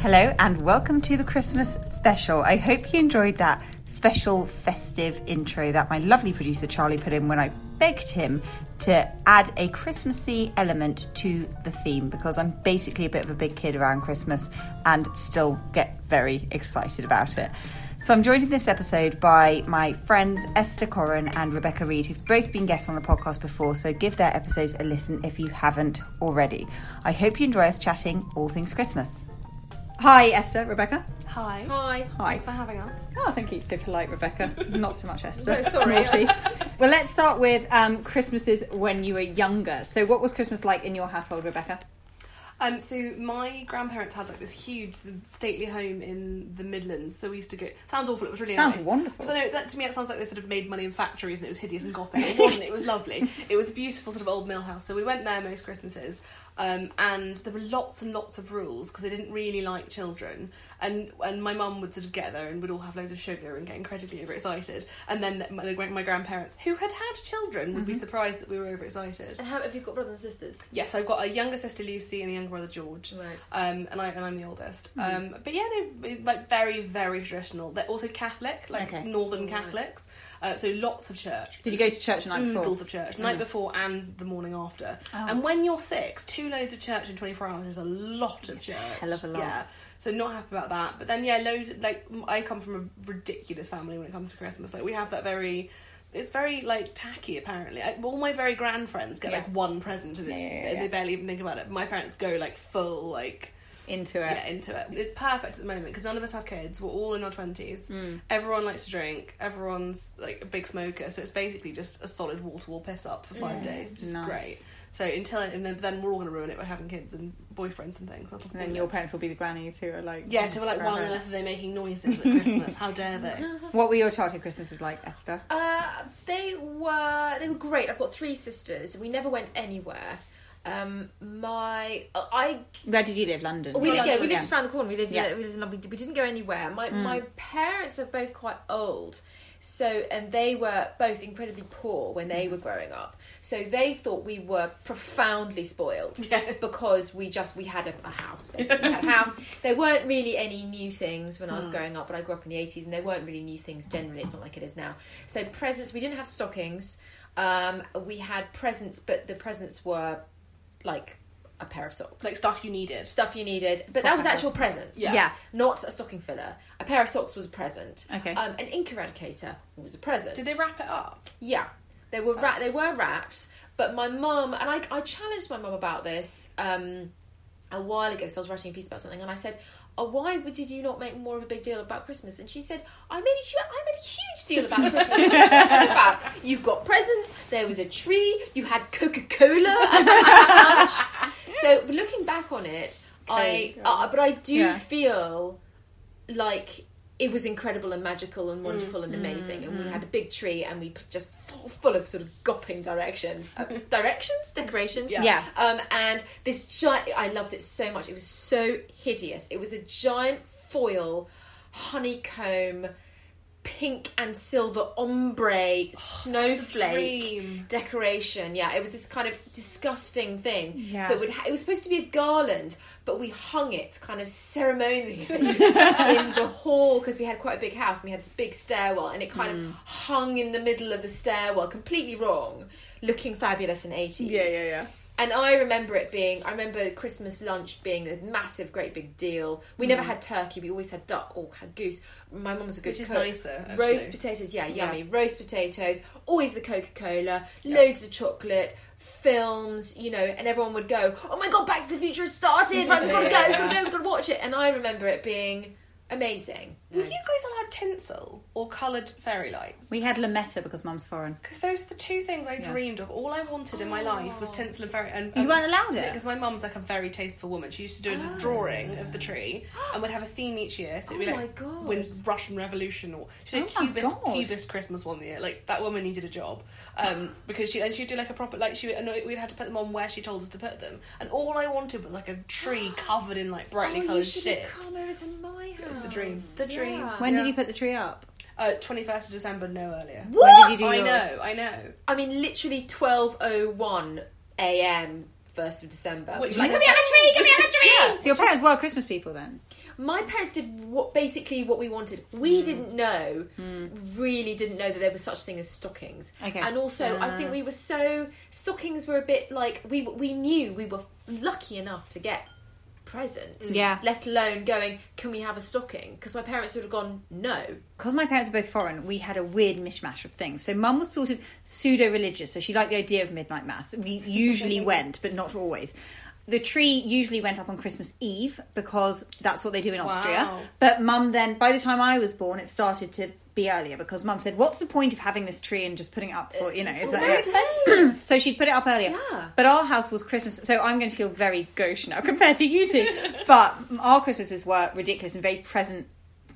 Hello and welcome to the Christmas special. I hope you enjoyed that special festive intro that my lovely producer Charlie put in when I begged him to add a Christmassy element to the theme because I'm basically a bit of a big kid around Christmas and still get very excited about it. So I'm joined in this episode by my friends Esther Coren and Rebecca Reid, who've both been guests on the podcast before, so give their episodes a listen if you haven't already. I hope you enjoy us chatting all things Christmas. Hi, Esther, Rebecca. Hi. Hi. Hi. Thanks for having us. Oh, thank you. So polite, Rebecca. Not so much Esther. No, sorry. Well, let's start with um, Christmases when you were younger. So, what was Christmas like in your household, Rebecca? Um, so my grandparents had like this huge stately home in the Midlands. So we used to go. Sounds awful. It was really Sounds nice. wonderful. So no, it's, that, to me it sounds like they sort of made money in factories and it was hideous and gothic. It wasn't. It was lovely. It was a beautiful sort of old mill house. So we went there most Christmases, um, and there were lots and lots of rules because they didn't really like children. And and my mum would sort of get there and would all have loads of sugar and get incredibly overexcited. And then my, my grandparents, who had had children, would be Mm-hmm. surprised that we were overexcited. And how have you got brothers and sisters? Yes, I've got a younger sister Lucy and a younger brother George. Right. Um, and I and I'm the oldest. Mm-hmm. Um, but yeah, they like very very traditional. They're also Catholic, like Okay. Northern Right. Uh, so lots of church. Did you go to church the night before? Oodles of church, night before and the morning after. Oh. And when you're six, two loads of church in 24 hours is a lot of church. hell of a lot. Yeah. So not happy about that. But then yeah, loads. Like I come from a ridiculous family when it comes to Christmas. Like we have that very. It's very like tacky. Apparently, I, all my very grand friends get Yeah. like one present, and yeah, yeah. they barely even think about it. My parents go like full like Into it. yeah into it. It's perfect at the moment because none of us have kids. We're all in our twenties. Mm. Everyone likes to drink. Everyone's like a big smoker. So it's basically just a solid wall to wall piss up for five days, which is Nice. great. So until and then, then we're all going to ruin it by having kids and boyfriends and things. That'll And then your it. parents will be the grannies who are like. Yeah, so we're like, why on earth are they making noises at Christmas? How dare they? What were your childhood Christmases like, Esther? Uh, they were they were great. I've got three sisters. We never went anywhere. Um, my I Where did you live? London. we lived, yeah, we lived just around the corner. We lived Yeah. we lived in London. We didn't go anywhere. My my parents are both quite old. So and they were both incredibly poor when they were growing up. So they thought we were profoundly spoiled Yeah. because we just we had a, a house. Basically. We had a house. There weren't really any new things when I was growing up, but I grew up in the eighties, and there weren't really new things generally. It's not like it is now. So presents, we didn't have stockings. Um, we had presents, but the presents were like a pair of socks, Like stuff you needed. stuff you needed. But that was actual present. Yeah. Yeah. Not a stocking filler. A pair of socks was a present. Okay. Um, an ink eradicator was a present. Did they wrap it up? Yeah, they were That's- wra- they were wrapped. But my mum and I, I challenged my mum about this um, a while ago. So I was writing a piece about something, and I said, oh, "Why did you not make more of a big deal about Christmas?" And she said, "I made a, made a huge deal about Christmas. What are you talking about? You got presents. There was a tree. You had Coca Cola Christmas lunch." So looking back on it, I uh, but I do Yeah. feel like it was incredible and magical and wonderful Mm, and amazing. And we had a big tree and we just full, full of sort of gopping directions. Uh, directions? Decorations? Yeah. Yeah. um, and this giant i loved it so much. It was so hideous. It was a giant foil honeycomb pink and silver ombre snowflake decoration. Yeah, it was this kind of disgusting thing Yeah. that would. Ha- it was supposed to be a garland, but we hung it kind of ceremonially in the hall because we had quite a big house and we had this big stairwell, and it kind Hmm. of hung in the middle of the stairwell, completely wrong, looking fabulous in eighties. Yeah, yeah, yeah. And I remember it being, I remember Christmas lunch being a massive, great big deal. We never mm. had turkey, we always had duck or had goose. My mum was a good Which is cook. nicer, Roast potatoes, yeah, Yeah. yummy. Roast potatoes, always the Coca Cola, loads of chocolate, films, you know, and everyone would go, "Oh my god, Back to the Future has started! Right, we've got to go, we've got to go, we've got to watch it." And I remember it being amazing. Were you guys allowed tinsel or coloured fairy lights? We had Lametta because mum's foreign. Because those are the two things I Yeah. dreamed of. All I wanted in my life was tinsel and fairy. And, You weren't allowed it? Because my mum's like a very tasteful woman. She used to do a drawing of the tree and would have a theme each year. So it'd be Oh like my God. when Russian Revolution or she did Oh my Cubist, God. Cubist Christmas one year. Like that woman needed a job um, because she and she'd do like a proper like she and we'd had to put them on where she told us to put them. And all I wanted was like a tree covered in like brightly oh, you coloured should shit. have come over to my house. It was the dream. The dream. When Yeah. did you put the tree up? Uh, 21st of December, no earlier. When did you do I yours? know, I know. I mean, literally twelve oh one a.m. First of December. Which like, is can we have a tree? give me have a tree? So your parents were Christmas people then? My parents did what basically what we wanted. We hmm. didn't know, hmm. really didn't know that there was such thing as stockings. Okay. And also, I ah. think we were so stockings were a bit like we we knew we were lucky enough to get presents. Yeah. Let alone going, can we have a stocking? Because my parents would have gone, no. because my parents are both foreign, we had a weird mishmash of things. So mum was sort of pseudo religious, so she liked the idea of midnight mass. We usually went, but not always. The tree usually went up on Christmas Eve because that's what they do in Austria. Wow. But mum then, by the time I was born, it started to be earlier because mum said, "What's the point of having this tree and just putting it up for you know?" It's expensive. so she'd put it up earlier. Yeah. But our house was Christmas, so I'm going to feel very gauche now compared to you two. but our Christmases were ridiculous and very present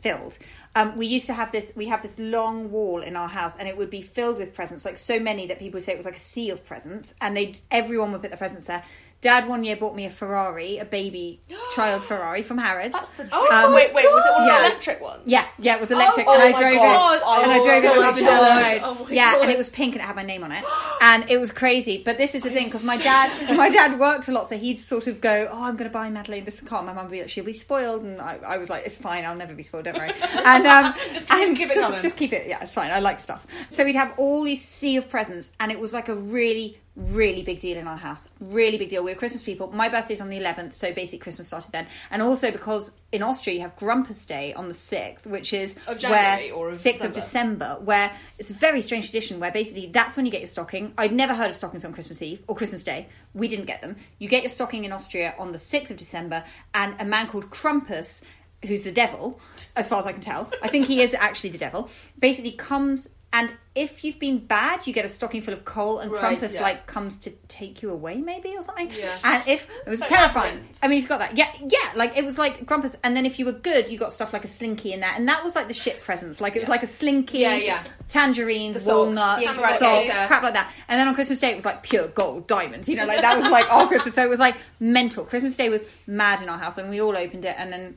filled. Um, we used to have this. We have this long wall in our house, and it would be filled with presents, like so many that people would say it was like a sea of presents, and they everyone would put their presents there. Dad one year bought me a Ferrari, a baby child Ferrari from Harrods. That's the Oh, Um, wait, wait, was it one of yes. the electric ones? Yeah, yeah, it was electric, Oh, and oh I my drove God, it, I and I was drove it so up and down the jealous. Oh my yeah, God. and it was pink and it had my name on it, and it was crazy. But this is the thing because my dad, my dad worked a lot, so he'd sort of go, "Oh, I'm going to buy Madeline this car." My mum would be like, "She'll be spoiled," and I, I was like, "It's fine, I'll never be spoiled, don't worry." And um, Just keep- and keep it just, coming. just keep it. Yeah, it's fine. I like stuff. So we'd have all these sea of presents, and it was like a really really big deal in our house. Really big deal. We're Christmas people. My birthday's on the 11th, so basically Christmas started then. And also because in Austria you have Krampus Day on the 6th, which is Of January where, or of 6th of December? December, where it's a very strange tradition where basically that's when you get your stocking. I'd never heard of stockings on Christmas Eve or Christmas Day. We didn't get them. You get your stocking in Austria on the 6th of December, and a man called Krampus, who's the devil, as far as I can tell, I think he is actually the devil, basically comes. And if you've been bad, you get a stocking full of coal, and Right, Krampus yeah. like comes to take you away, maybe or something. Yeah. And if it was Like terrifying, Labyrinth. I mean, you've got that. Yeah, yeah. Like it was like Krampus, and then if you were good, you got stuff like a slinky in there, and that was like the shit presents. Like it was like a slinky, Yeah, yeah. tangerines, The socks, walnuts, the socks, eradicator. crap like that. And then on Christmas Day, it was like pure gold, diamonds. You know, like that was like our Christmas. So it was like mental. Christmas Day was mad in our house, and we all opened it, and then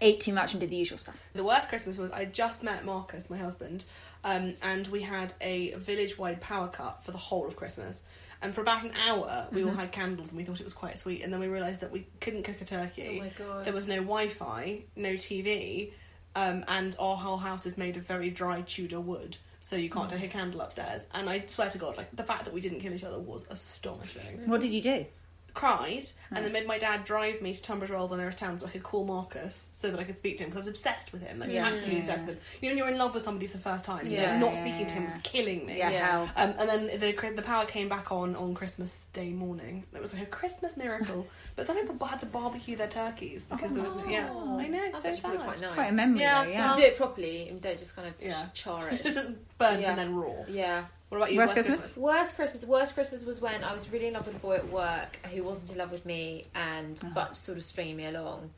ate too much and did the usual stuff. The worst Christmas was I just met Marcus, my husband, um, and we had a village wide power cut for the whole of Christmas. And for about an hour, we Mm-hmm. all had candles and we thought it was quite sweet. And then we realised that we couldn't cook a turkey. Oh my God. There was no Wi Fi, no TV, um, and our whole house is made of very dry Tudor wood. So you can't take a candle upstairs. And I swear to God, like the fact that we didn't kill each other was astonishing. What did you do? Cried and then made my dad drive me to Tunbridge Wells on Erith Town so I could call Marcus so that I could speak to him because I was obsessed with him, like Yeah. absolutely obsessed with him. You know, when you're in love with somebody for the first time, Yeah. like, not Yeah, speaking to him was killing me. Yeah, Yeah. hell. Um, and then the the power came back on on Christmas Day morning. It was like a Christmas miracle. but some people had to barbecue their turkeys because there was no, yeah. I know, That's so actually sad. really quite nice. Quite a memory, Yeah, though. You Yeah. do it properly and don't just kind of Yeah. char it. Burnt Yeah. and then raw. yeah. What about you? Worst Christmas? Worst Christmas. Worst Christmas was when I was really in love with a boy at work who wasn't in love with me and but sort of stringing me along.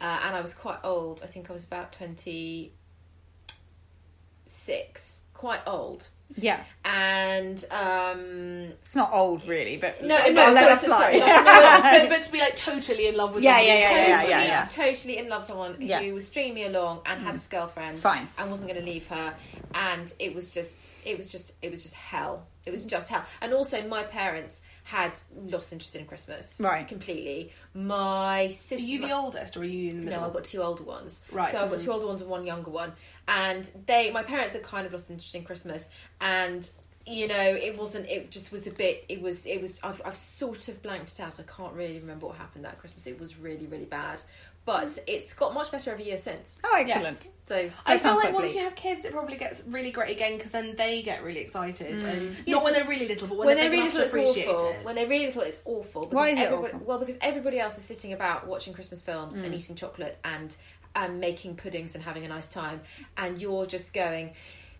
Uh, and I was quite old. I think I was about twenty six. Quite old. Yeah. And um, It's not old, really, but no, I'll no, let sorry, that sorry, no, no, but, but to be like totally in love with Yeah, somebody. yeah, yeah, yeah, totally, yeah, yeah. totally in love with someone Yeah. who was stringing me along and had this girlfriend, Fine. and wasn't going to leave her, and it was just, it was just, it was just hell. It was just hell. And also, my parents had lost interest in Christmas, Right. Completely. My sister. Are you the oldest or are you in the middle? No, I've got two older ones. Right. So I've got two older ones and one younger one. And they, my parents had kind of lost interest in Christmas. And you know, it wasn't. It just was a bit. It was. It was. I've, I've sort of blanked it out. I can't really remember what happened that Christmas. It was really, really bad. But it's got much better every year since. Oh, excellent. So I feel like once you have kids, it probably gets really great again because then they get really excited. And Yes, not when they're really little, but when, when they're they're really enough little, it's awful. it. When they're really little, it's awful. Because Why is it everybody, awful? Well, because everybody else is sitting about watching Christmas films Mm. and eating chocolate and and making puddings and having a nice time, and you're just going.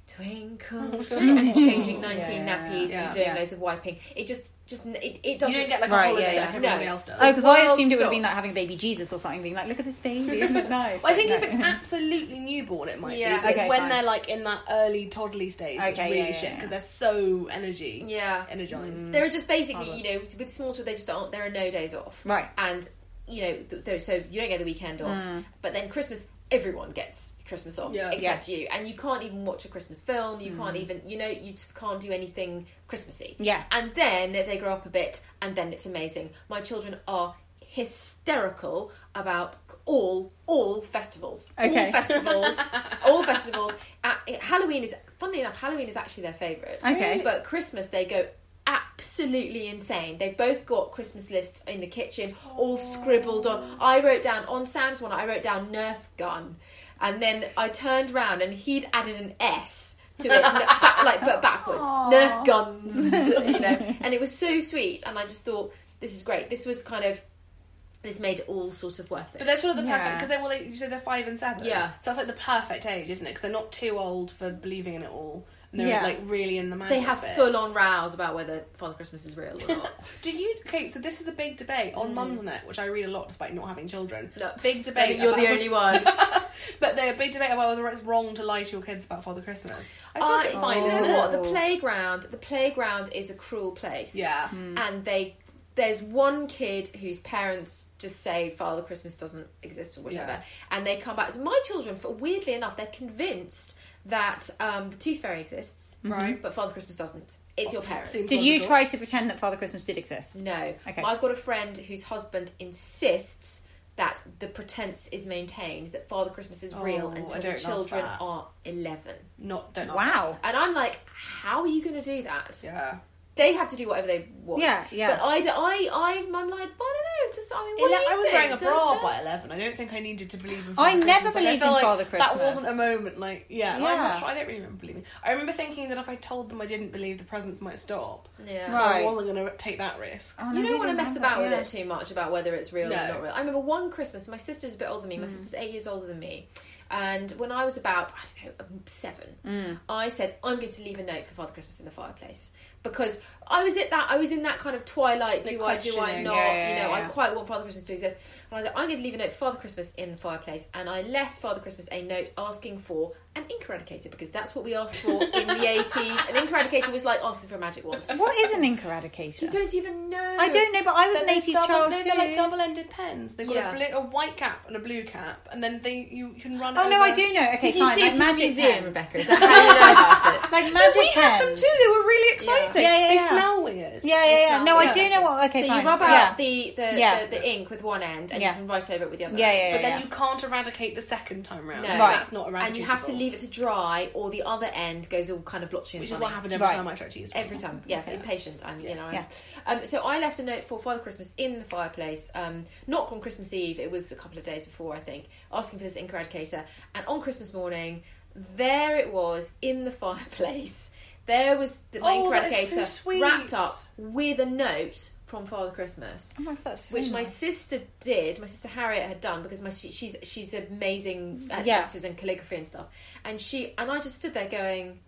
Twinkle, twinkle, and changing 19 Yeah. nappies Yeah. and doing Yeah. loads of wiping. It just, just it, it doesn't don't get like Right, a holiday yeah, like yeah. everybody No. else does. Oh, because I world assumed it would have been like having baby Jesus or something, being like, look at this baby, isn't it nice? Well, I think No. if it's absolutely newborn, it might Yeah. be. But it's when fine. they're like in that early toddly stage, it's Okay, really yeah, yeah, shit yeah. because they're so energy, Yeah. energized. There are just basically, you know, with small children, they just aren't. There are no days off, Right. And you know, th- th- so you don't get the weekend off, Mm. but then Christmas, everyone gets Christmas off Yeah. except you, and you can't even watch a Christmas film. You can't even, you know, you just can't do anything Christmassy. Yeah. and then they grow up a bit, and then it's amazing. My children are hysterical about all all festivals, Okay. all festivals, all festivals. Uh, Halloween is, funnily enough, Halloween is actually their favourite. Okay. But Christmas, they go absolutely insane. They've both got Christmas lists in the kitchen, all scribbled on. I wrote down on Sam's one. I wrote down Nerf gun, and then I turned around and he'd added an S to it, n- ba- like but backwards. Nerf guns, you know. And it was so sweet, and I just thought this is great. This was kind of this made it all sort of worth it. But they're sort of the perfect because they well, they, you said they're five and seven. Yeah. so that's like the perfect age, isn't it? Because they're not too old for believing in it all, and they're Yeah. like really in the magic. they have full on rows about whether Father Christmas is real or not. Do you? Okay, so this is a big debate on Mumsnet, which I read a lot despite not having children. Mm. No. Big debate. you're the only one. but they're a big debate about whether it's wrong to lie to your kids about Father Christmas. I Ah, think it's it's fine, you isn't it? what? The playground, the playground is a cruel place. Yeah. and they there's one kid whose parents just say Father Christmas doesn't exist or whatever, Yeah. and they come back. My children, for weirdly enough, they're convinced that um, the Tooth Fairy exists, Right. But Father Christmas doesn't. It's your parents. Seems Did you logical. try to pretend that Father Christmas did exist? No. Okay. I've got a friend whose husband insists that the pretense is maintained that Father Christmas is real Oh, I until the don't love children that. are 11. Not don't know. Wow. And I'm like, how are you going to do that? Yeah. They have to do whatever they want. Yeah, yeah. But I, I, I, I'm like, I don't know. Just, I mean, what Ele- do you I was think? wearing a bra does- by eleven. I don't think I needed to believe in. I Father never Christmas. Like, believed I felt in Father like That wasn't a moment. Like, yeah, yeah. I'm Yeah. not sure. I don't really remember believing. I remember thinking that if I told them I didn't believe, the presents might stop. Yeah. So I wasn't going to take that risk. Oh, no, You don't want to mess about that, with yeah. it too much about whether it's real No. or not real. I remember one Christmas, my sister's a bit older than me. Mm. My sister's eight years older than me. And when I was about, I don't know, um, seven, Mm. I said, I'm going to leave a note for Father Christmas in the fireplace. Because I was at that, I was in that kind of twilight, Like do I, do I not? Yeah, yeah, you know, yeah, I quite want Father Christmas to exist. And I was like, I'm going to leave a note for Father Christmas in the fireplace. And I left Father Christmas a note asking for an ink eradicator because that's what we asked for in the 80s. An ink eradicator was like asking for a magic wand. What is an ink eradicator? You don't even know. I don't know, but I was an They're 80s double- child no, too. They're like double-ended pens. They've got Yeah. a, blue, a white cap and a blue cap, and then they you can run. Oh no, I do know. Okay, Did you fine. see like it in the magic museum, pens. Rebecca? Is that how you know about it? Like magic we had them too. They were really exciting. Yeah, yeah, They yeah. smell weird. Yeah, yeah, yeah. smell. No, I do know what. Okay, so fine. you rub out yeah. the, the, Yeah. the, the ink with one end and Yeah. you can write over it with the other Yeah, end. yeah, But then you can't eradicate the second time round. No. Right. That's not eradicated. And you have to leave it to dry or the other end goes all kind of blotchy and Which is funny. what happened every Right. time I tried to use one. Every time, yes, Okay. impatient. I'm, you know. I'm, Yeah. Um, so I left a note for Father Christmas in the fireplace, um, not on Christmas Eve. It was a couple of days before, I think, asking for this ink eradicator. And on Christmas morning, there it was in the fireplace. There was the my Oh, so wrapped up with a note from Father Christmas. Oh my that's so which my sister did. My sister Harriet had done because my she, she's she's amazing at Yeah. letters and calligraphy and stuff. And she and I just stood there going,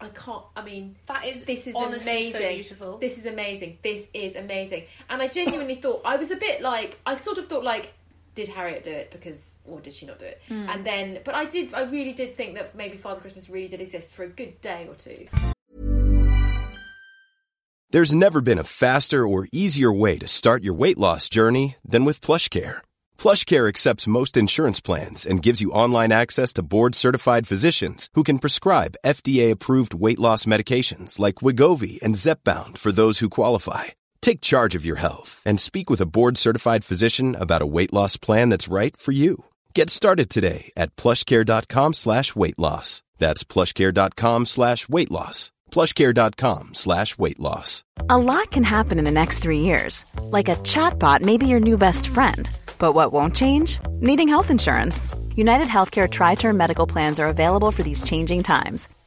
I can't. I mean, That is this is amazing. so beautiful. This is amazing. This is amazing. And I genuinely thought I was a bit like I sort of thought like. Did Harriet do it because, or did she not do it? Hmm. And then, but I did. I really did think that maybe Father Christmas really did exist for a good day or two. There's never been a faster or easier way to start your weight loss journey than with PlushCare. PlushCare accepts most insurance plans and gives you online access to board-certified physicians who can prescribe FDA-approved weight loss medications like Wegovy and Zepbound for those who qualify. Take charge of your health and speak with a board-certified physician about a weight loss plan that's right for you. Get started today at plushcare.com slash weight loss. That's plushcare.com slash weight loss. plushcare.com slash weight loss. A lot can happen in the next three years. Like a chatbot may be your new best friend. But what won't change? Needing health insurance. United Healthcare Tri Term Medical Plans are available for these changing times.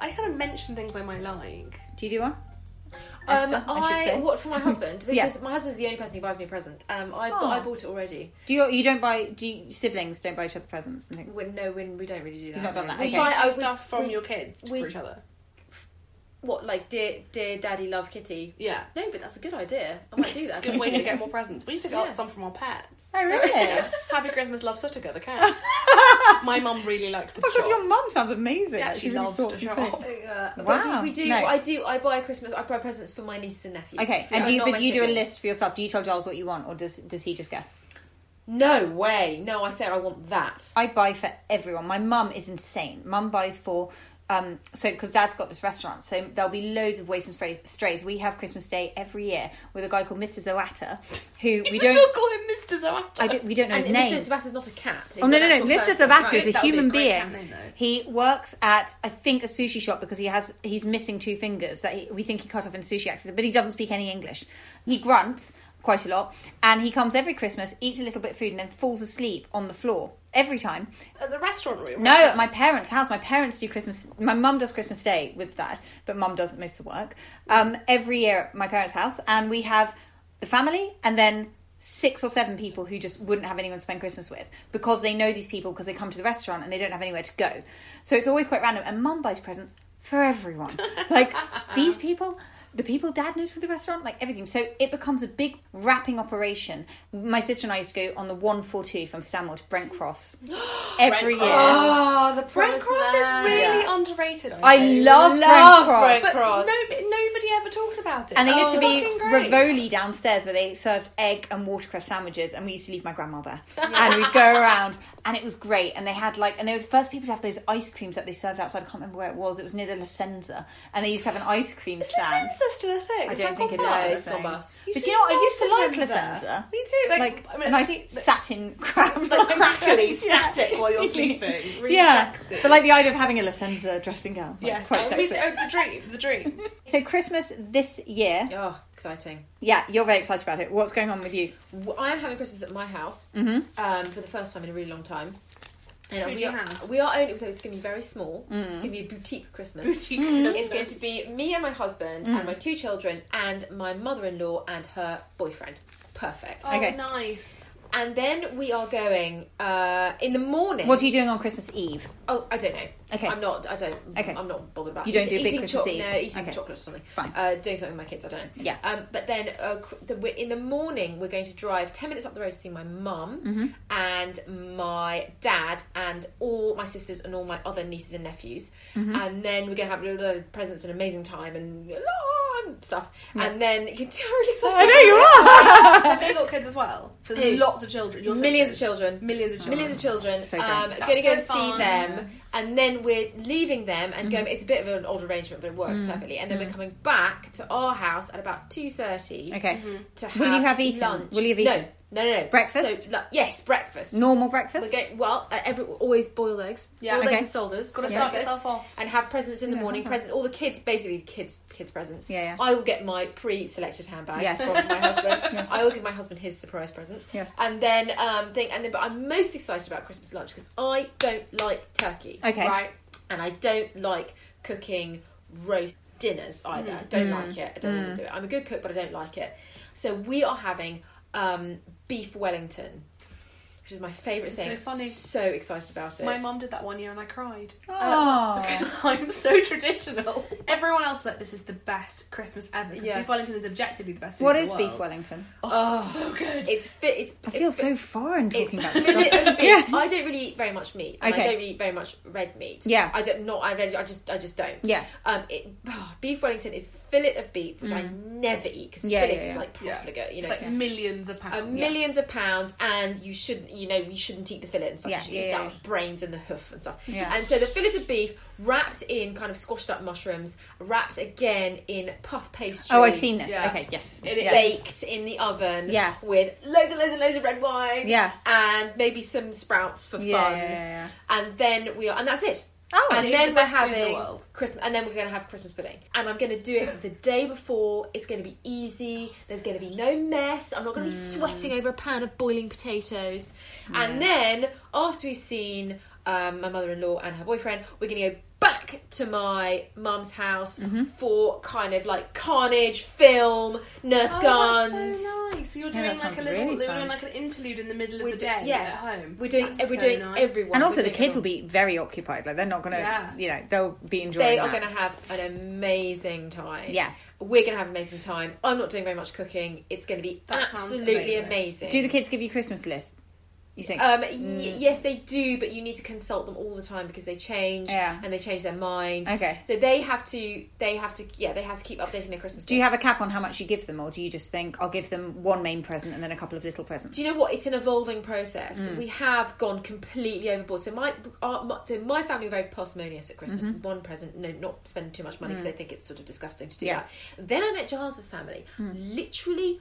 I kind of mention things I might like. Do you do one? Um, Esther, I should I say. what for my husband because Yeah. my husband's the only person who buys me a present. Um, I, Aw. I bought it already. Do you? You don't buy? Do you, siblings don't buy each other presents and things? When, no, when we don't really do that. You've not done no. that, We okay. buy Do I would- stuff from we- your kids we- for each other. What like dear dear daddy love kitty? Yeah. No, but that's a good idea. I might do that. Good way to get more presents. We used to get Yeah. some from our pets. Oh really? Happy Christmas, love Suttiger, the cat. My mum really likes to Oh my shop. god, your mum sounds amazing. She actually really loves thought to you shop. said. Uh, but Wow. we, we do. No. I do. I buy Christmas. I buy presents for my nieces and nephews. Okay, Yeah, and do you, not but my do you do a siblings. list for yourself? Do you tell Giles what you want, or does does he just guess? No way. No, I say I want that. I buy for everyone. My mum is insane. Mum buys for um so because dad's got this restaurant, so there'll be loads of waste and strays. strays. We have Christmas Day every year with a guy called Mr. Zoata, who we We don't. call him Mr. Zoata. I don't, we don't know And his name. Mr. Tabasco's not a cat. He's Oh no no no! Mr. Right, is a would be a human being. name. He works at I think a sushi shop because he has he's missing two fingers that he, we think he cut off in a sushi accident, but he doesn't speak any English. He grunts quite a lot, and he comes every Christmas, eats a little bit of food, and then falls asleep on the floor every time. At the restaurant room. No, at my parents' house. My parents do Christmas. My mum does Christmas Day with dad, but mum does most of the work. Um, every year at my parents' house, and we have the family, and then six or seven people who just wouldn't have anyone to spend Christmas with because they know these people because they come to the restaurant and they don't have anywhere to go. So it's always quite random. And mum buys presents for everyone. like these people. The people dad knows for the restaurant, like everything. So it becomes a big wrapping operation. My sister and I used to go on the 142 from Stanmore to Brent Cross every year. Oh, the Brent Cross land. is really Yeah. underrated. I think. love, Love Brent Cross. Brent But Cross. no, nobody ever talked about it. And there used Oh, to be fucking. Rivoli downstairs where they served egg and watercress sandwiches, and we used to leave my grandma there. and we'd go around, and it was great. And they had like, and they were the first people to have those ice creams that they served outside. I can't remember where it was. It was near the La Senza, and they used to have an ice cream Is stand. La Senza still a thing? I don't think gone it is. bust? No, it's not But to you know what? I love used to like La Senza. Licenza. Me too. Like, Like, I mean, a nice it's actually- satin crab, like crackly, Yeah. static while you're sleeping. Really yeah, sexy. but like the idea of having a La dressing gown, like, yes, quite oh, me sexy. too. Oh, the dream, the dream. So Christmas this year, Oh, exciting. yeah, you're very excited about it. What's going on with you? I am having Christmas at my house Mm-hmm. um, for the first time in a really long time. And Who we do you are, have? We are only so it's going to be very small. Mm. It's going to be a boutique Christmas. Boutique It's going to be me and my husband Mm. and my two children and my mother-in-law and her boyfriend. Perfect. Oh, Okay. nice. And then we are going uh, in the morning. What are you doing on Christmas Eve? Oh, I don't know. Okay. I'm not. I don't. Okay. I'm not bothered about. You don't eat- do a big eating Christmas choc- Eve? No, eating Okay. chocolate or something. Fine. Uh, doing something with my kids. I don't know. Yeah. Um, but then uh, the, we're, in the morning, we're going to drive ten minutes up the road to see my mum Mm-hmm. and my dad and all my sisters and all my other nieces and nephews. Mm-hmm. And then we're going to have the presents and amazing time and, and stuff. And then you can tell really excited. I know you are. Have they got kids as well? So there's Who? lots of children. Your Millions of children. Millions of children. Millions of children. So um, That's going to go so and see them, and then we're leaving them and Mm. going. Mm-hmm. It's a bit of an old arrangement, but it works mm. perfectly. And then we're mm. coming back to our house at about two thirty. Okay. Mm-hmm. To have Will you have eaten? lunch. Will you have eaten? no, no, no. no. Breakfast? So, like, yes, breakfast. Normal We're breakfast? going, well, uh, every always boiled eggs. Yeah. boiled Okay. eggs and soldiers. Got to start breakfast. yourself off. And have presents in the Yeah, morning. okay. Presents, all the kids, basically kids, kids presents. Yeah, yeah. I will get my pre-selected handbag Yes. from my husband. I will give my husband his surprise presents. Yes. And then um, thing, and then, but I'm most excited about Christmas lunch because I don't like turkey. Okay. Right. And I don't like cooking roast dinners either. I don't like it. I don't want to do it. I'm a good cook, but I don't like it. So we are having um, beef Wellington. Which is my favourite thing. so funny. So excited about it. My mum did that one year and I cried. Oh. Because I'm so traditional. Everyone else is like, this is the best Christmas ever. Because Yeah. Beef Wellington is objectively the best food What in is the beef. Wellington? Oh, so good. It's fit. It's. I feel so foreign It's talking about this. fillet of beef. Yeah. I don't really eat very much meat. And Okay. I don't really eat very much red meat. Yeah. I don't. Not. I read. I just. I just don't. Yeah. Um. It, oh, beef Wellington is fillet of beef, which I never eat because Mm. Yeah, fillet yeah, is yeah. like Yeah. profligate. You It's know. like millions of pounds. Uh, millions of pounds, and you shouldn't, you know, you shouldn't eat the fillet and stuff. Yeah, you should yeah, eat yeah, that brains and the hoof and stuff. Yeah. And so the fillet of beef wrapped in kind of squashed up mushrooms, wrapped again in puff pastry. Oh, I've seen this. Yeah. Okay, yes. It is. Yes. Baked in the oven, Yeah. with loads and loads and loads of red wine, Yeah. and maybe some sprouts for Yeah, fun, yeah, yeah, yeah. and then we are, and that's it. Oh, and then the we're best food in the having world. Christmas, and then we're going to have Christmas pudding, and I'm going to do it the day before. It's going to be easy. There's going to be no mess. I'm not going to be Mm. sweating over a pan of boiling potatoes. And then after we've seen um, my mother-in-law and her boyfriend, we're going to go back to my mum's house Mm-hmm. for kind of like carnage, film, Nerf Oh, guns. that's so nice. So you're doing that like a little, really you're doing like an interlude in the middle of We're the do- day yes. at home. We're doing- That's we're so doing nice. everyone. And also, the kids will be very occupied. Like they're not gonna, Yeah. you know, they'll be enjoying. They are going to have an amazing time. Yeah. We're going to have an amazing time. I'm not doing very much cooking. It's going to be That absolutely amazing. amazing. Do the kids give you Christmas list? You think? Um, y- yes, they do, but you need to consult them all the time because they change Yeah. and they change their mind. Okay. So they have to, they have to, yeah, they have to keep updating their Christmas. do you list. have a cap on how much you give them, or do you just think I'll give them one main present and then a couple of little presents? Do you know what? It's an evolving process. Mm. We have gone completely overboard. So my, our, my, so my family are very parsimonious at Christmas. Mm-hmm. One present, no, not spending too much money because they think it's sort of disgusting to do Mm. Yeah. that. Then I met Giles's family. Literally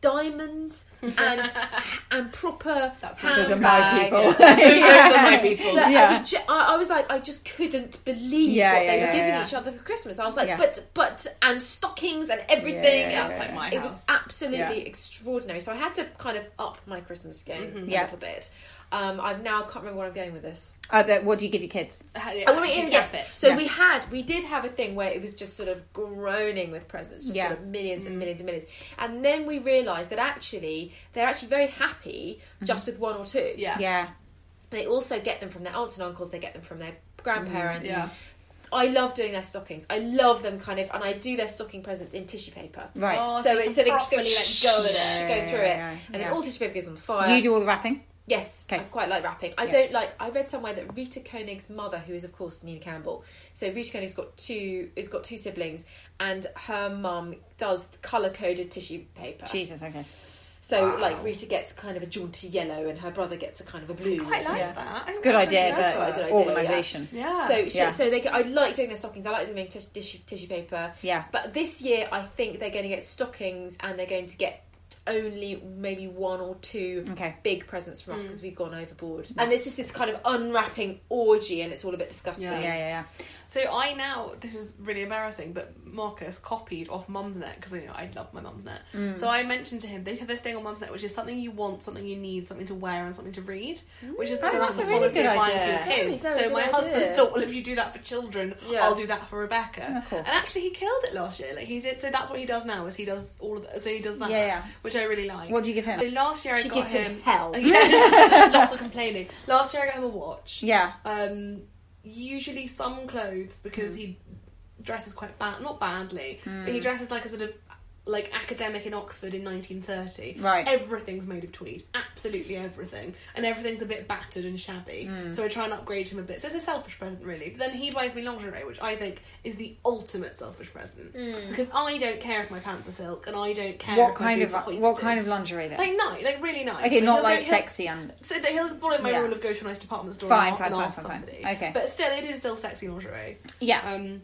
diamonds and and proper That's Those are my handbags. people. Those are my people. That Yeah. I, ju- I, I was like, I just couldn't believe Yeah, what yeah, they yeah, were giving yeah. each other for Christmas. I was like, Yeah. but, but, and stockings and everything. Yeah, yeah, yeah, That's like my it was absolutely Yeah. extraordinary. So I had to kind of up my Christmas game mm-hmm. a Yeah. little bit. Um, I now can't remember where I'm going with this. Uh, the, what do you give your kids? Uh, yeah, Oh, wait, do and you yes. it? So Yeah. we had, we did have a thing where it was just sort of groaning with presents, just Yeah. sort of millions Mm. and millions and millions. And then we realised that actually they're actually very happy just with one or two. Yeah. Yeah, They also get them from their aunts and uncles. They get them from their grandparents. Yeah. I love doing their stockings. I love them kind of, and I do their stocking presents in tissue paper. right. Oh, So, you it, so they just go, properly, like, go with it. go through yeah, it, yeah, and yeah. then all tissue paper goes on fire. do you do all the wrapping? Yes, Okay. I quite like wrapping. I Yeah. don't like. I read somewhere that Rita Konig's mother, who is of course Nina Campbell, so Rita Konig's got two, has got two siblings, and her mum does color coded tissue paper. Jesus, okay. so Wow. like Rita gets kind of a jaunty yellow, and her brother gets a kind of a blue. I Quite like Yeah. that. It's a good idea, That's quite a good idea, organisation. Yeah. So, she, Yeah. so they. Get, I like doing their stockings. I like doing tis- tissue, tissue paper. Yeah. But this year, I think they're going to get stockings, and they're going to get only maybe one or two Okay. big presents from us because we've gone overboard. And it's just this kind of unwrapping orgy, and it's all a bit disgusting. Yeah. Yeah, yeah, yeah. So I now this is really embarrassing, but Marcus copied off Mumsnet because you know I love my Mumsnet. Mm. So I mentioned to him they have this thing on Mumsnet which is something you want, something you need, something to wear, and something to read, which is Oh, the that's a really policy good of buying idea. for your kids. very so good my husband thought, well, if you do that for children, Yeah. I'll do that for Rebecca. of course. And actually, he killed it last year. Like he did. So that's what he does now. Is he does all of the, so he does that, Yeah, yeah. which I really like. What do you give him? So last year I She got gives him hell. Yeah, lots of complaining. Last year I got him a watch. Yeah. Um, usually some clothes because Hmm. he dresses quite bad, not badly, but he dresses like a sort of like academic in Oxford in 1930. Right. Everything's made of tweed, absolutely everything, and everything's a bit battered and shabby. Hmm. So I try and upgrade him a bit. So it's a selfish present, really. But then he buys me lingerie, which I think is the ultimate selfish present because I don't care if my pants are silk, and I don't care. What kind of what kind of lingerie then? Like nice, like really nice. okay, not like go- sexy and so he'll follow my Yeah. rule of go to a nice department store Fine, and, fine, and fine, ask fine, fine. somebody. Okay. But still, it is still sexy lingerie. yeah. Um,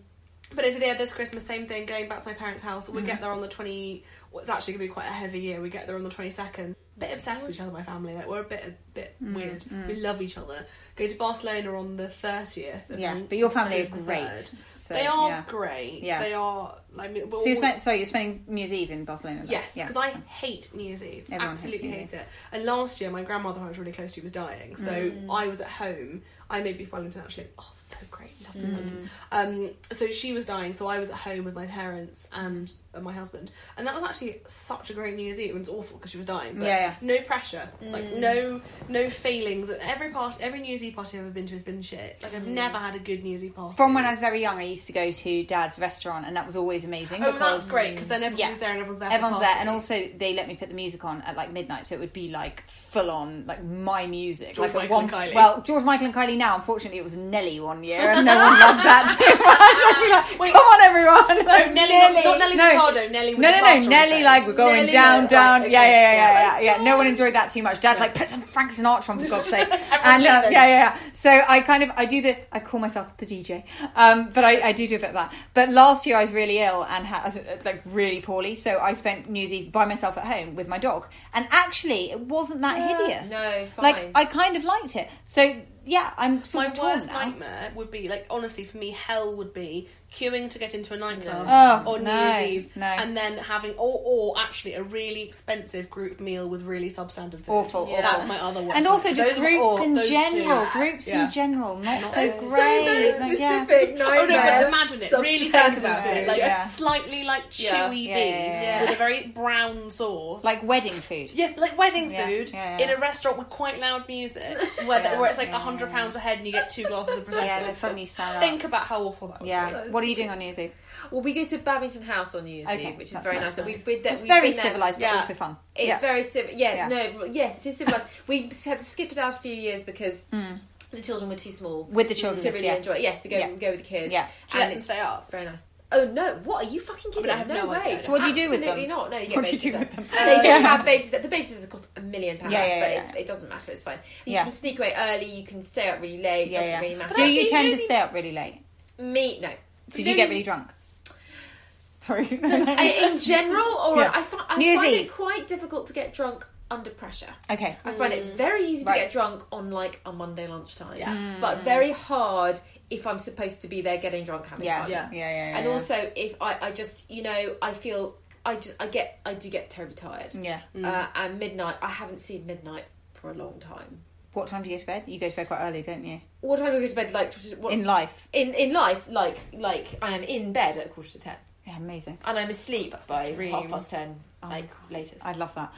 but it's yeah, this Christmas, same thing. Going back to my parents' house, Mm-hmm. we get there on the twenty. Well, it's actually gonna be quite a heavy year. We get there on the twenty second. Bit obsessed with each other, my family. Like we're a bit a bit Mm-hmm. weird. We love each other. Go to Barcelona on the thirtieth. yeah, but your family are great. So, they are yeah. great. Yeah. They are So you spent sorry, you're spending New Year's Eve in Barcelona. then? Yes, Yeah. because I hate New Year's Eve. Everyone Absolutely hate it. And last year, my grandmother who I was really close to was dying, so Mm. I was at home. I made beef Wellington actually. Oh, so great, love Mm. Um, so she was dying, so I was at home with my parents and uh, my husband, and that was actually such a great New Year's Eve. It was awful because she was dying, but Yeah, yeah. no pressure, like no no failings. Every part, every New Year's Eve party I've ever been to has been shit. Like Mm. I've never had a good New Year's Eve party. From when I was very young, I used to go to Dad's restaurant, and that was always amazing. oh, because, that's great because then everyone's Yeah. there and everyone's there. for Everyone's the there, and also they let me put the music on at like midnight, so it would be like full on, like my music. George like Michael one, and Kylie. Well, George Michael and Kylie. Now, unfortunately, it was Nelly one year, and no one loved that too much. I'd be like, Wait. Come on, everyone! No, Nelly, not, not Nelly No. Furtado, Nelly No, no, no, Nelly, like we're going Nelly, down, right, down. okay, yeah, yeah, yeah, yeah, yeah, yeah. No one enjoyed that too much. Dad's like, put some Frank Sinatra on for God's sake. and uh, yeah, yeah, yeah. So I kind of, I do the, I call myself the DJ, um, but I, I do do a bit of that. But last year I was really ill and had, was, uh, like really poorly, so I spent New Year's Eve by myself at home with my dog, and actually it wasn't that hideous. no, fine. Like. I kind of liked it. So yeah, I'm sort My of worst now. nightmare would be like honestly for me, hell would be queuing to get into a nightclub No. Oh, on no, New Year's Eve, no. and then having or or actually a really expensive group meal with really substandard food. Awful, Yeah. That's my other one. And also nightmare. just Those are- groups oh, in general, two. groups Yeah. in general, not so It's great. so very Like, yeah. specific. Oh no, but nightmare. imagine it. Really think about it. Like Yeah. slightly like chewy Yeah, beef yeah, yeah, yeah. with a very brown sauce. Like wedding food. Yes, like wedding Yeah, food yeah, yeah. in a restaurant with quite loud music, where, the- Yeah, where it's like a hundred pounds a head and you get two glasses of prosecco. Yeah, then suddenly you stand up. Think about how awful that would Yeah. be. What are you doing on New Year's Eve? Well, we go to Babington House on New Year's Okay, Eve, which is very nice, nice. So nice. we've been. It's we've very civilized, but Yeah. also fun. It's yeah. very civil. Yeah, Yeah. no, yes, it is civilized. we had to skip it out a few years because hmm. the children were too small. With the children, to really yeah. enjoy. it. Yes, we go Yeah. we go with the kids. Yeah. Do you let and them stay up? it's very nice. Oh no! What are you fucking kidding? I have no, no way. So what do you do with them? Absolutely them? not. No, you get What do you do babysitter. with them? Uh, they don't Yeah. have babysitter. The babysitters cost a million pounds, Yeah, yeah, but yeah, it's, yeah. it doesn't matter. It's fine. You Yeah. can sneak away early. You can stay up really late. Yeah, doesn't yeah. really matter. Do you actually, tend to stay up really late? Me, no. So You you get really drunk? Sorry. I, in general, or Yeah. I, fi- I New find Eve. it quite difficult to get drunk under pressure. okay. I find it very easy to get drunk on like a Monday lunchtime. Yeah. Mm. But very hard if I'm supposed to be there getting drunk having Yeah. fun. Yeah. Yeah. Yeah. yeah And yeah. also if I, I just you know, I feel I just I get I do get terribly tired. Yeah. Uh, and midnight I haven't seen midnight for a long time. What time do you go to bed? You go to bed quite early, don't you? What time do I go to bed like what, In life. in in life like like I am in bed at quarter to ten Yeah, amazing. and I'm asleep the by dream. half past ten Oh like latest. I'd love that.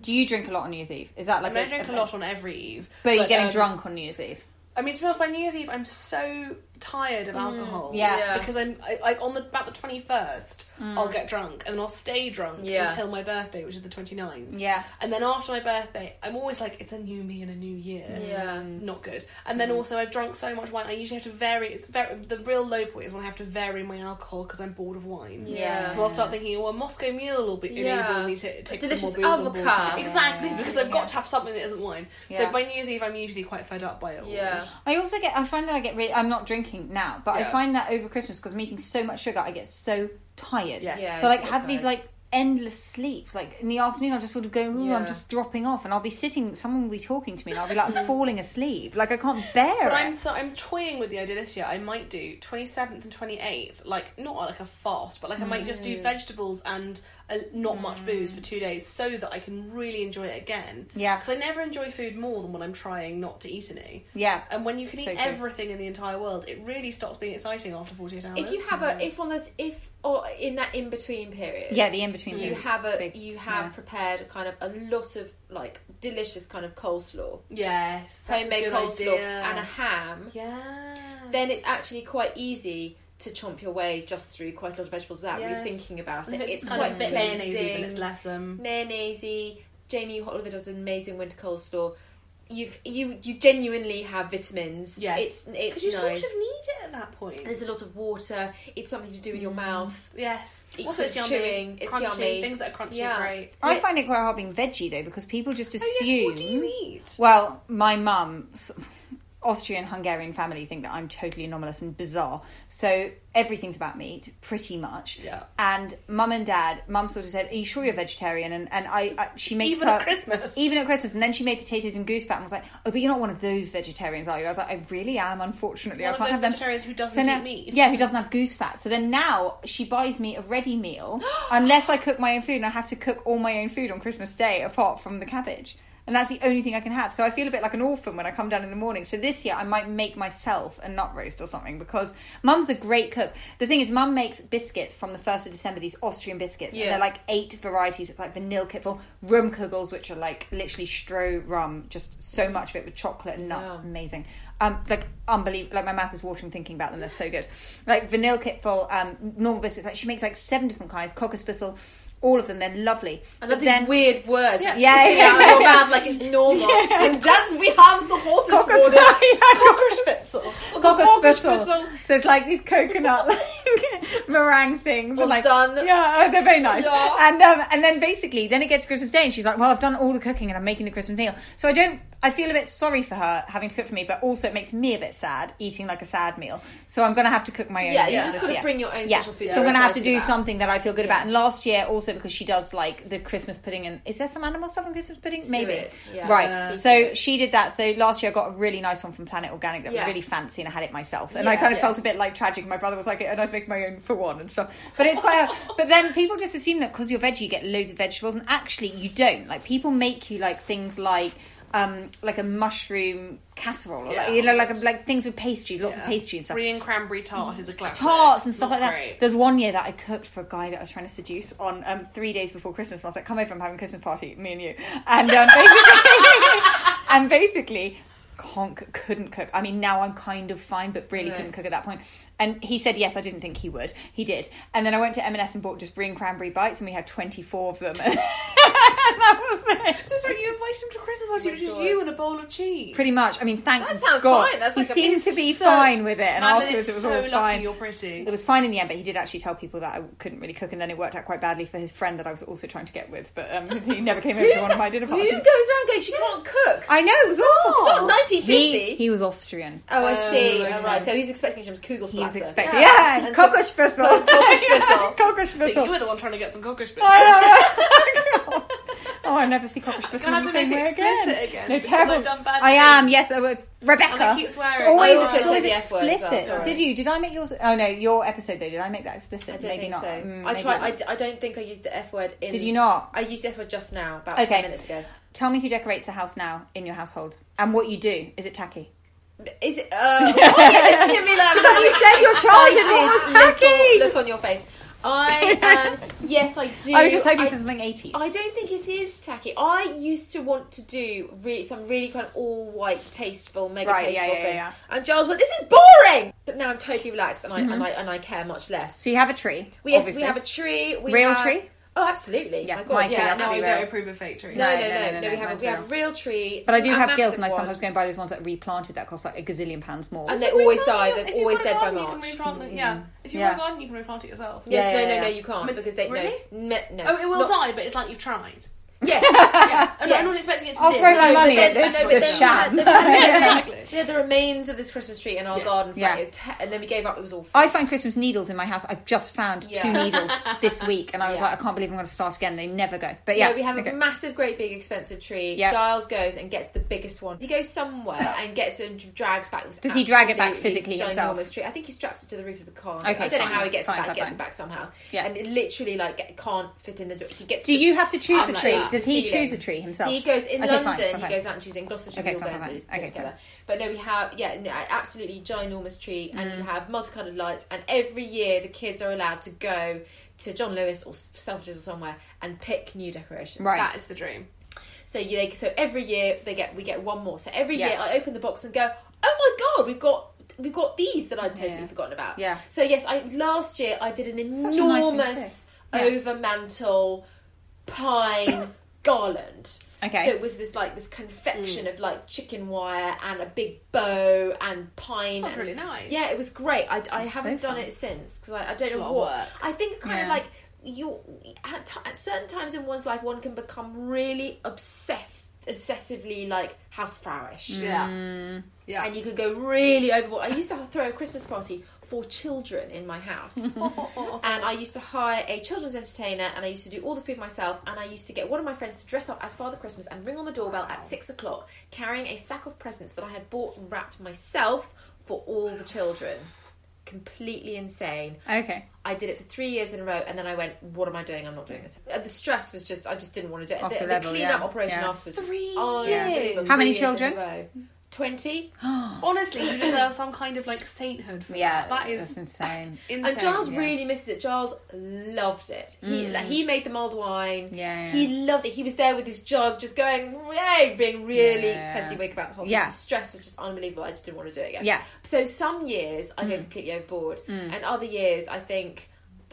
Do you drink a lot on New Year's Eve? Is that I like mean, I drink a lot on every Eve. But you're getting um, drunk on New Year's Eve. I mean, to be honest, by New Year's Eve, I'm so tired of mm. alcohol. Yeah. Yeah. Because I'm I, like on the about the 21st, mm. I'll get drunk and then I'll stay drunk Yeah. until my birthday, which is the 29th. Yeah. And then after my birthday, I'm always like, it's a new me and a new year. Yeah. Mm. Not good. And then also, I've drunk so much wine. I usually have to vary. It's very the real low point is when I have to vary my alcohol because I'm bored of wine. Yeah. So I'll start thinking, oh, a Moscow Mule will be Yeah. enable me to take delicious some more booze on board. avocado. Exactly, Yeah, because yeah, I've got to have something that isn't wine. Yeah. So by New Year's Eve, I'm usually quite fed up by it all. Yeah. I also get. I find that I get really. I'm not drinking now, but I find that over Christmas because I'm eating so much sugar, I get so tired. Yes. Yeah, So like have tired. these like endless sleeps. Like in the afternoon, I'll just sort of go. Ooh, I'm just dropping off, and I'll be sitting. Someone will be talking to me, and I'll be like, falling asleep. Like I can't bear But it. I'm so I'm toying with the idea this year. I might do 27th and 28th, like not like a fast, but like I might just Mm. do vegetables and uh, not much booze for two days, so that I can really enjoy it again. Yeah. because I never enjoy food more than when I'm trying not to eat any. Yeah. And when you can So eat true. everything in the entire world, it really stops being exciting after 48 hours. If you have a if on this if or in that in between period Yeah, the in between. you have a big. you have Yeah. prepared kind of a lot of like delicious kind of coleslaw yes, homemade good coleslaw idea. and a ham yeah, then it's actually quite easy to chomp your way just through quite a lot of vegetables without Yes. really thinking about And it. if It's, kind quite of a bit cleansing. mayonnaise, then it's less um. mayonnaise. Jamie Oliver does an amazing winter coleslaw. You've you you genuinely have vitamins. Yes, it's it's because you nice. sort of need it at that point. There's a lot of water. It's something to do with your mouth. Yes. Eat also, it's some yummy. chewing, it's crunchy. yummy. Things that are crunchy Yeah. are great. I find it quite hard being veggie though because people just Oh, assume. yes, what do you eat? Well, my mum, s- Austrian Hungarian family think that I'm totally anomalous and bizarre. So everything's about meat, pretty much. Yeah. And mum and dad, mum sort of said, "Are you sure you're vegetarian?" And and I, I she makes Even her at Christmas? even at Christmas. And then she made potatoes and goose fat and was like, "Oh, but you're not one of those vegetarians, are you?" I was like, "I really am, unfortunately. One I of can't those have them." vegetarians who doesn't So now- eat meat. Yeah, who doesn't have goose fat. So then now she buys me a ready meal unless I cook my own food, and I have to cook all my own food on Christmas Day apart from the cabbage. And that's the only thing I can have. So I feel a bit like an orphan when I come down in the morning. So this year I might make myself a nut roast or something because Mum's a great cook. The thing is, Mum makes biscuits from the first of December. These Austrian biscuits, and they're like eight varieties. It's like vanilla kipfel, rum kugels, which are like literally stro rum, just so much of it with chocolate and nuts, Wow. amazing. Um, like unbelievable. Like my mouth is watering thinking about them. They're so good. Like vanilla kipfel, um, normal biscuits. Like she makes like seven different kinds. Cockerspitzel, all of them. They're lovely. I But these then- weird words. Yeah. Yeah, yeah, out of your yeah. mouth like it's normal. And Dad's we have the Cocker- water. yeah, Cockerspitzel. Cockerspitzel. So it's like these coconut like meringue things. And like, done. Yeah, they're very nice. Yeah. And um, and then basically, then it gets Christmas Day, and she's like, "Well, I've done all the cooking, and I'm making the Christmas meal." So I don't. I feel a bit sorry for her having to cook for me, but also it makes me a bit sad eating like a sad meal. So I'm going to have to cook my own. Yeah, meal you just gotta bring your own yeah. special food So I'm going to have to do about. something that I feel good Yeah. about. And last year also because she does like the Christmas pudding, and is there some animal stuff in Christmas pudding? Maybe. Suet, yeah. Right. Uh, so suet. she did that. So last year I got a really nice one from Planet Organic that was really fancy, and I had it myself. And I kind of felt a bit like tragic. My brother was like, and I was making my own for one and stuff. But it's quite. but then people just assume that because you're veggie, you get loads of vegetables, and actually you don't. Like people make you like things like. Um, like a mushroom casserole, or Yeah. like, you know, like like things with pastry, lots of pastry and stuff Brie and cranberry tart is a classic. tarts and stuff Not like that. great. There's one year that I cooked for a guy that I was trying to seduce on um, three days before Christmas. And I was like, "Come over, I'm having a Christmas party, me and you." And um, basically, and basically, can't couldn't cook. I mean, now I'm kind of fine, but really Right. couldn't cook at that point. And he said yes. I didn't think he would. He did. And then I went to M&S and bought just brie and cranberry bites, and we had 24 of them. And that was it. So sorry, you invited him to a Christmas party, Oh which is you and a bowl of cheese. Pretty much. I mean, thank That sounds God. fine. That's he like a- seemed to be So- fine with it, and Madeline, afterwards it it's was so all lucky fine. You're pretty. It was fine in the end, but he did actually tell people that I couldn't really cook, and then it worked out quite badly for his friend that I was also trying to get with. But um, he never came over to one of my dinner Who parties. goes around going, she can't cook? I know it was awful. Not 1950. He, he was Austrian. Oh, I see. okay. Oh, right. So he's expecting some Kugel He was expecting, Yeah. yeah, And some- Kokoschbissel. Kokoschbissel. Kokoschbissel. you were the one trying to get some cockerspitzel. I oh, I never see Kokoschbissel Gonna have to make it way again. explicit again, No, terrible. I've done bad I am. Yes, uh, Rebecca. And I keep swearing. It's always, I it's always the F word as well, explicit. Did you? Did I make yours? Oh no, your episode though. Did I make that explicit? I don't Maybe think not. so. Mm, I try. I, d- I don't think I used the F word in. Did you not? I used the F word just now, about Okay. ten minutes ago. Tell me who decorates the house now in your households and what you do. Is it tacky? Is it? Uh, why are you looking at me like that? you said your childhood was tacky. Look, look on your face. I um, yes, I do. I was just hoping I- for something 80s. I don't think it is tacky. I used to want to do really some really kind of all white, tasteful, mega Right, tasteful yeah, thing. yeah. And Giles went, "This is boring." But now I'm totally relaxed, and I and I and I care much less. so you have a tree. We, yes, obviously. we have a tree. We Real have- tree? Oh, absolutely. Yeah, my God, my tree yeah. has no, to I be don't approve of fake trees. No, no, No, no, no, We have mine's we have real tree, But I do a have guilt, massive and I sometimes one. go and buy those ones that are replanted that cost like a gazillion pounds more. and they always die. They're If always a dead by garden, you can replant them. Yeah, if you Yeah. want a garden, you can replant it yourself. Yes, Yeah, no, yeah, no, no, yeah. you can't because they really? no, no. Oh, it will Not- die, but it's like you've tried. Yes, Yes, I'm, Yes. I'm not expecting it to I'll live. throw my No, money but at then- this. no, but then- sham. We had, we had- Exactly. we had the remains of this Christmas tree in our Yes. garden, for Yeah. te- and then we gave up. It was all. I find Christmas needles in my house. I've just found Yeah. two needles this week, and I was Yeah. like, I can't believe I'm going to start again. They never go. But yeah, Yeah, we have a massive, great, big, expensive tree. Yeah. Giles goes and gets the biggest one. He goes somewhere and gets it and drags back this. Does he drag it back physically himself? tree. I think he straps it to the roof of the car. Okay, I don't know how he gets Fine, it back. fine, He gets fine. it back somehow. Yeah. and it literally like can't fit in the. door. He gets. Do you have to choose a tree? Ah, that. Does he Ceiling. choose a tree himself? He goes in Okay, London. fine, fine. He goes out and chooses in Gloucestershire. Okay, we all fine, go fine, fine. Okay, together. fine. But no, we have yeah, no, absolutely ginormous tree, and Mm. we have multicolored lights. And every year, the kids are allowed to go to John Lewis or Selfridges or somewhere and pick new decorations. Right. That is the dream. So you they, so every year they get we get one more. So every Yeah. year I open the box and go, oh my god, we've got we've got these that I'd totally Yeah. forgotten about. Yeah. So yes, I last year I did an Such a nice thing to enormous do. Yeah. over mantle pine garland. Okay. That was this like this confection mm. of like chicken wire and a big bow and pine. Sounds and- really nice. Yeah, it was great. I, I That's haven't done fun. it since because I, I don't a know lot of what. work. I think kind of Yeah. like you at, t- at certain times in one's life, one can become really obsessed, obsessively like house houseflowish, mm. Yeah. Yeah. and you could go really overboard. I used to throw a Christmas party for children in my house, and I used to hire a children's entertainer, and I used to do all the food myself, and I used to get one of my friends to dress up as Father Christmas and ring on the doorbell at six o'clock, carrying a sack of presents that I had bought and wrapped myself for all the children. completely insane. Okay. I did it for three years in a row, and then I went, "What am I doing? I'm not doing this." Uh, The stress was just, I just didn't want to do it. Off the the the level, clean-up yeah. operation Yeah. afterwards. was Three unbelievable. How many Three years in a children? row. Twenty. Honestly, you deserve some kind of like sainthood for Yeah, that. That is that's insane. insane. And Giles yeah. really misses it. Giles loved it. He like, he made the mulled wine. Mm. Yeah, yeah. He loved it. He was there with his jug, just going, yay, being really Yeah. fancy wake about the whole Yeah. thing. The stress was just unbelievable. I just didn't want to do it again. Yeah. So some years I Mm. go completely overboard, and other years I think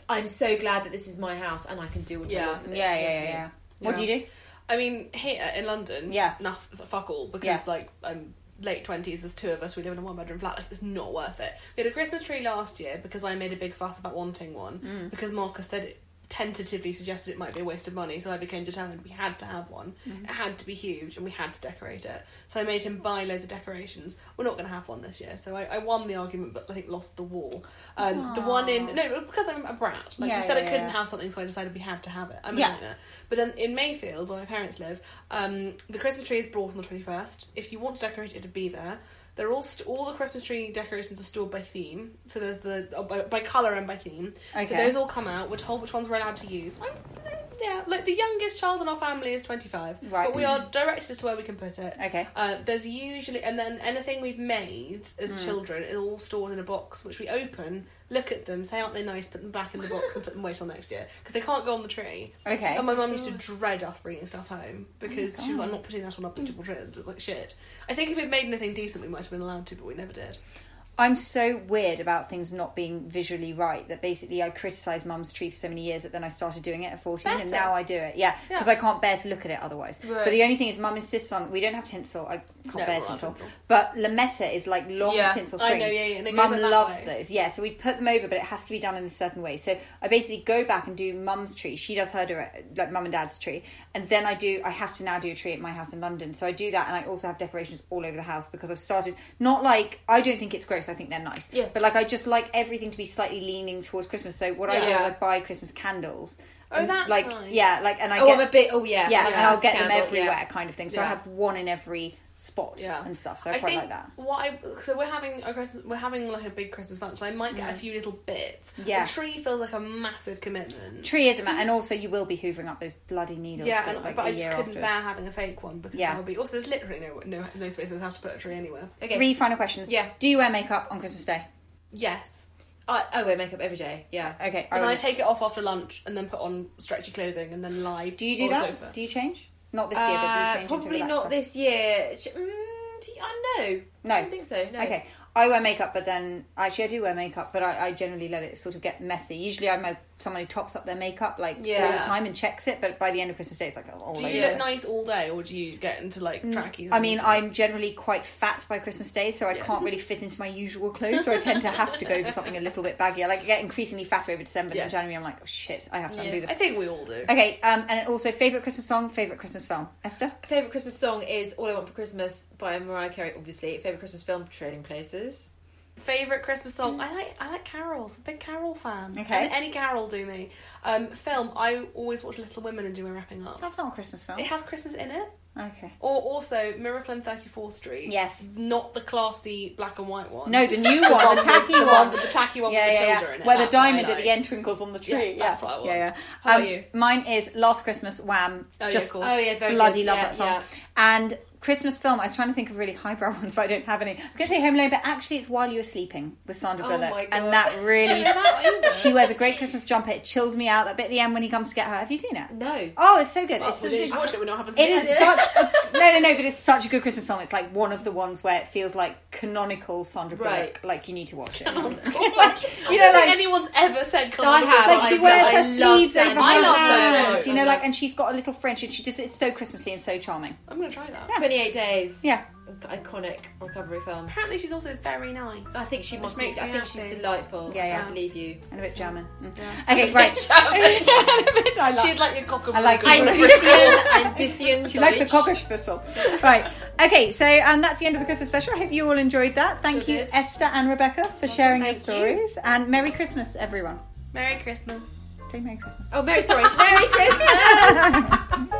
I'm so glad that this is my house and I can do what I want with it. Yeah, Do you yeah, what yeah. What do you do? I mean, here in London, Yeah. nah, f- fuck all because Yeah. like I'm late twenties. There's two of us. We live in a one bedroom flat. Like it's not worth it. We had a Christmas tree last year because I made a big fuss about wanting one Mm. because Marcus said it tentatively suggested it might be a waste of money. So I became determined we had to have one. Mm-hmm. It had to be huge and we had to decorate it. So I made him buy loads of decorations. We're not going to have one this year. So I, I won the argument, but I think lost the war. Um, the one in no because I'm a brat. Like Yeah, you said, yeah, I couldn't yeah. have something, so I decided we had to have it. I'm a Yeah. minor. But then in Mayfield, where my parents live, um, the Christmas tree is brought on the twenty first. If you want to decorate it to be there, they're all st- all the Christmas tree decorations are stored by theme. So there's the uh, by, by color and by theme. So those all come out. We're told which ones we're allowed to use. I'm, yeah, like the youngest child in our family is twenty five, Right. but we are directed as to where we can put it. Okay. Uh, there's usually, and then anything we've made as Hmm. children is all stored in a box, which we open, look at them, say aren't they nice, put them back in the box, and put them away till next year because they can't go on the tree. Okay. And my mum used to dread us bringing stuff home because Oh she was like, I'm not putting that on a beautiful tree. It's like shit. I think if we'd made anything decent, we might have been allowed to, but we never did. I'm so weird about things not being visually right that basically I criticised mum's tree for so many years that then I started doing it at 14 and now I do it. Yeah, because Yeah. I can't bear to look at it otherwise. Right. But the only thing is mum insists on, we don't have tinsel. I can't No, bear tinsel. tinsel. But lametta is like long Yeah. tinsel I strings. know, yeah, yeah, Mum goes like that loves way. those. Yeah, so we put them over but it has to be done in a certain way. So I basically go back and do mum's tree. She does her direct, like mum and dad's tree. And then I do, I have to now do a tree at my house in London. So I do that and I also have decorations all over the house because I've started, not like, I don't think it's gross, I think they're nice. Yeah. But like I just like everything to be slightly leaning towards Christmas. So what I do is Yeah. I buy Christmas candles. Oh, And, that's like nice. yeah, like and I Oh, get I'm a bit. Oh yeah, yeah, like and I'll a get them everywhere, yeah. kind of thing. So I have one in every spot Yeah. and stuff. So I, I quite think like that. what I so we're having a Christmas we're having like a big Christmas lunch. So I might get a few little bits. Mm. Yeah. the tree feels like a massive commitment. Tree isn't that, and also you will be hoovering up those bloody needles. Yeah, and, like, but I just couldn't afterwards. bear having a fake one because Yeah. that would be. Also, there's literally no no no space in this house to put a tree anywhere. Okay. Three final questions. Yeah. Do you wear makeup on Christmas Day? Yes, I, I wear makeup every day. Yeah. Okay. and then I take it off after lunch and then put on stretchy clothing and then lie. do you do on that? The sofa. Do you change? Not this year, but do you Uh, change? into probably relaxer? not this year. Mm, do you- I know. No. I don't think so. No. Okay, I wear makeup, but then actually I do wear makeup, but I, I generally let it sort of get messy. Usually I'm a, someone who tops up their makeup like Yeah. all the time and checks it, but by the end of Christmas Day it's like all Do over. you look nice all day, or do you get into like trackies? I mean, I'm generally quite fat by Christmas Day, so I can't really fit into my usual clothes. So I tend to have to go for something a little bit baggier. Like I get increasingly fatter over December, and Yes. in January I'm like, oh shit, I have to Yeah. undo this. I think we all do. Okay, um, and also favorite Christmas song, favorite Christmas film, Esther. Favorite Christmas song is "All I Want for Christmas" by Mariah Carey. Obviously, favorite Christmas film: Trading Places. Favorite Christmas song? I like I like carols. I'm a big carol fan. Okay. Any, any carol do me. Um, film. I always watch Little Women and do my wrapping up. That's not a Christmas film. It has Christmas in it. Okay. Or also Miracle on 34th Street. Yes. Not the classy black and white one. No, the new one, the tacky the one. the tacky one yeah, with the yeah, Tilda yeah. Where the That's I diamond at the end twinkles on the tree. Yeah, that's what I want. Yeah, yeah. How about Um, you? Mine is Last Christmas, Wham. Oh, yeah, of course. Oh yeah, very bloody good. love that song. And Christmas film, I was trying to think of really highbrow ones, but I don't have any. I was going to say Home Alone, but actually it's While You Were Sleeping with Sandra Oh Bullock. my God. And that really. She wears a great Christmas jumper. It chills me out. That bit at the end when he comes to get her. Have you seen it? No. Oh, it's so good. Oh, it's we didn't watch it. We know what happens. it at is the end. such a, no, no, no, but it's such a good Christmas song. It's like one of the ones where it feels like canonical Sandra Bullock. Right. Like you need to watch it. It's like, You you know, know, like- like anyone's ever said. No, I have. Song. Like she I wears love- her love sleeves over Sandra her hands, you know, like, and she's got a little French, and she just, it's so Christmassy and so charming. I'm gonna try that. Twenty-eight days. Yeah. Iconic recovery film. Apparently, she's also very nice. I think she must be. I me think happy. she's delightful. Yeah, yeah. I believe you. And a bit German. Mm. Okay, right. I like- She'd like your cock I like Ein Ein bisschen, ein bisschen She likes a Deutsch. Cockerspitzel. right. Okay, so um, that's the end of the Christmas special. I hope you all enjoyed that. Thank Sure you, did. Esther and Rebecca, for sharing your Thank you. stories. And Merry Christmas, everyone. Merry Christmas. Say Merry Christmas. Oh, Merry, sorry. Merry Christmas!